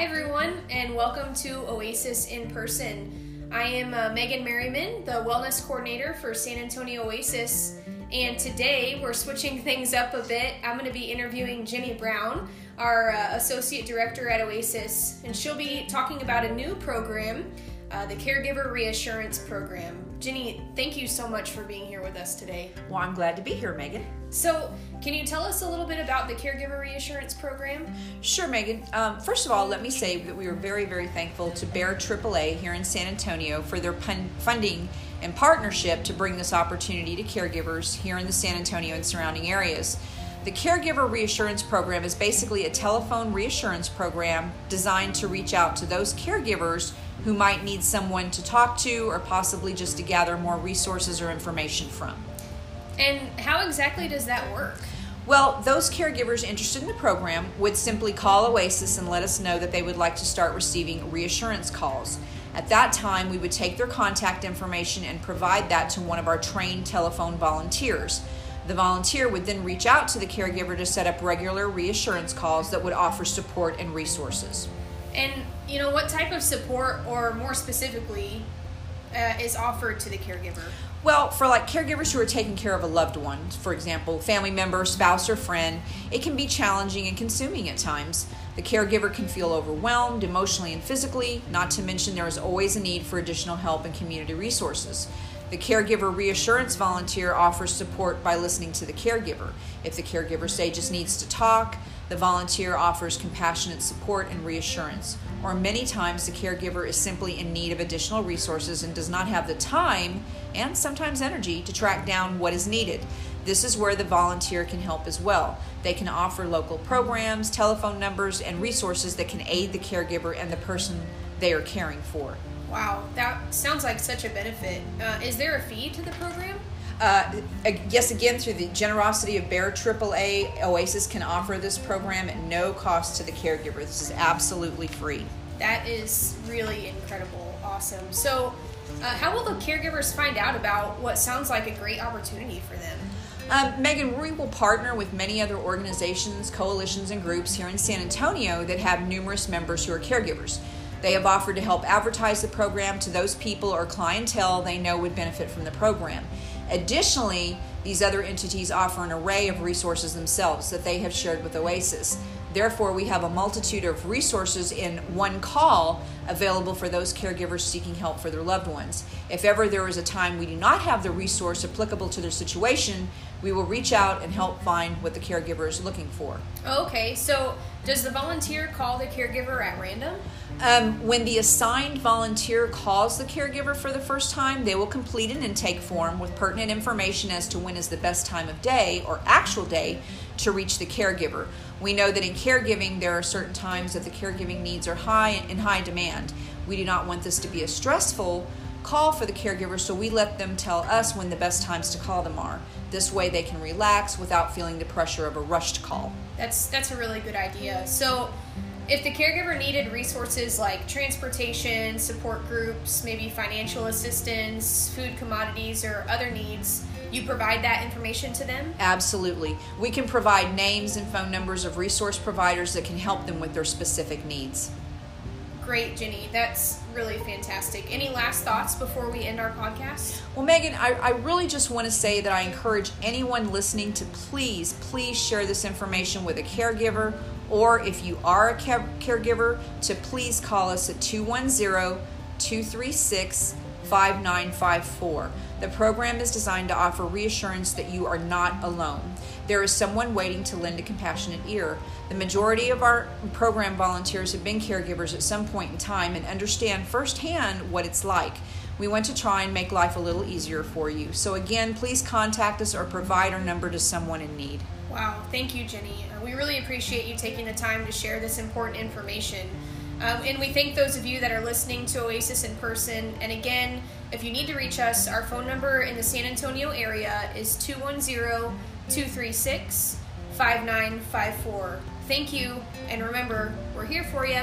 Hi, everyone, and welcome to Oasis in Person. I am uh, Megan Merriman, the Wellness Coordinator for San Antonio Oasis, and today we're switching things up a bit. I'm going to be interviewing Jenny Brown, our uh, Associate Director at Oasis, and she'll be talking about a new program, uh, the Caregiver Reassurance Program. Jenny, thank you so much for being here with us today. Well, I'm glad to be here, Megan. So, can you tell us a little bit about the Caregiver Reassurance Program? Sure, Megan. Um, first of all, let me say that we are very, very thankful to Bexar AAA here in San Antonio for their pun- funding and partnership to bring this opportunity to caregivers here in the San Antonio and surrounding areas. The Caregiver Reassurance Program is basically a telephone reassurance program designed to reach out to those caregivers who might need someone to talk to or possibly just to gather more resources or information from. And how exactly does that work? Well, those caregivers interested in the program would simply call Oasis and let us know that they would like to start receiving reassurance calls. At that time, we would take their contact information and provide that to one of our trained telephone volunteers. The volunteer would then reach out to the caregiver to set up regular reassurance calls that would offer support and resources. And you know, what type of support, or more specifically, uh, is offered to the caregiver? Well, for like caregivers who are taking care of a loved one, for example, family member, spouse, or friend, it can be challenging and consuming at times. The caregiver can feel overwhelmed emotionally and physically, not to mention there is always a need for additional help and community resources. The caregiver reassurance volunteer offers support by listening to the caregiver. If the caregiver, say, just needs to talk, the volunteer offers compassionate support and reassurance. Or many times the caregiver is simply in need of additional resources and does not have the time and sometimes energy to track down what is needed. This is where the volunteer can help as well. They can offer local programs, telephone numbers, and resources that can aid the caregiver and the person they are caring for. Wow, that sounds like such a benefit. Uh, is there a fee to the program? Uh, yes, again, through the generosity of Bexar AAA, Oasis can offer this program at no cost to the caregiver. This is absolutely free. That is really incredible. Awesome. So, uh, how will the caregivers find out about what sounds like a great opportunity for them? Um, Megan, we will partner with many other organizations, coalitions, and groups here in San Antonio that have numerous members who are caregivers. They have offered to help advertise the program to those people or clientele they know would benefit from the program. Additionally, these other entities offer an array of resources themselves that they have shared with Oasis. Therefore, we have a multitude of resources in one call available for those caregivers seeking help for their loved ones. If ever there is a time we do not have the resource applicable to their situation, we will reach out and help find what the caregiver is looking for. Okay, so does the volunteer call the caregiver at random? Um, when the assigned volunteer calls the caregiver for the first time, they will complete an intake form with pertinent information as to when is the best time of day or actual day to reach the caregiver. We know that in caregiving, there are certain times that the caregiving needs are high and in high demand. We do not want this to be a stressful call for the caregiver, so we let them tell us when the best times to call them are. This way, they can relax without feeling the pressure of a rushed call. That's that's a really good idea. So, if the caregiver needed resources like transportation, support groups, maybe financial assistance, food commodities, or other needs, you provide that information to them? Absolutely. We can provide names and phone numbers of resource providers that can help them with their specific needs. Great, Jenny. That's really fantastic. Any last thoughts before we end our podcast? Well, Megan, I, I really just want to say that I encourage anyone listening to please, please share this information with a caregiver, or if you are a care- caregiver, to please call us at 210 236 5954. The program is designed to offer reassurance that you are not alone. There is someone waiting to lend a compassionate ear. The majority of our program volunteers have been caregivers at some point in time and understand firsthand what it's like. We want to try and make life a little easier for you. So, again, please contact us or provide our number to someone in need. Wow, thank you, Jenny. Uh, we really appreciate you taking the time to share this important information. Um, and we thank those of you that are listening to Oasis in person. And again, if you need to reach us, our phone number in the San Antonio area is 210 236 5954. Thank you, and remember, we're here for you.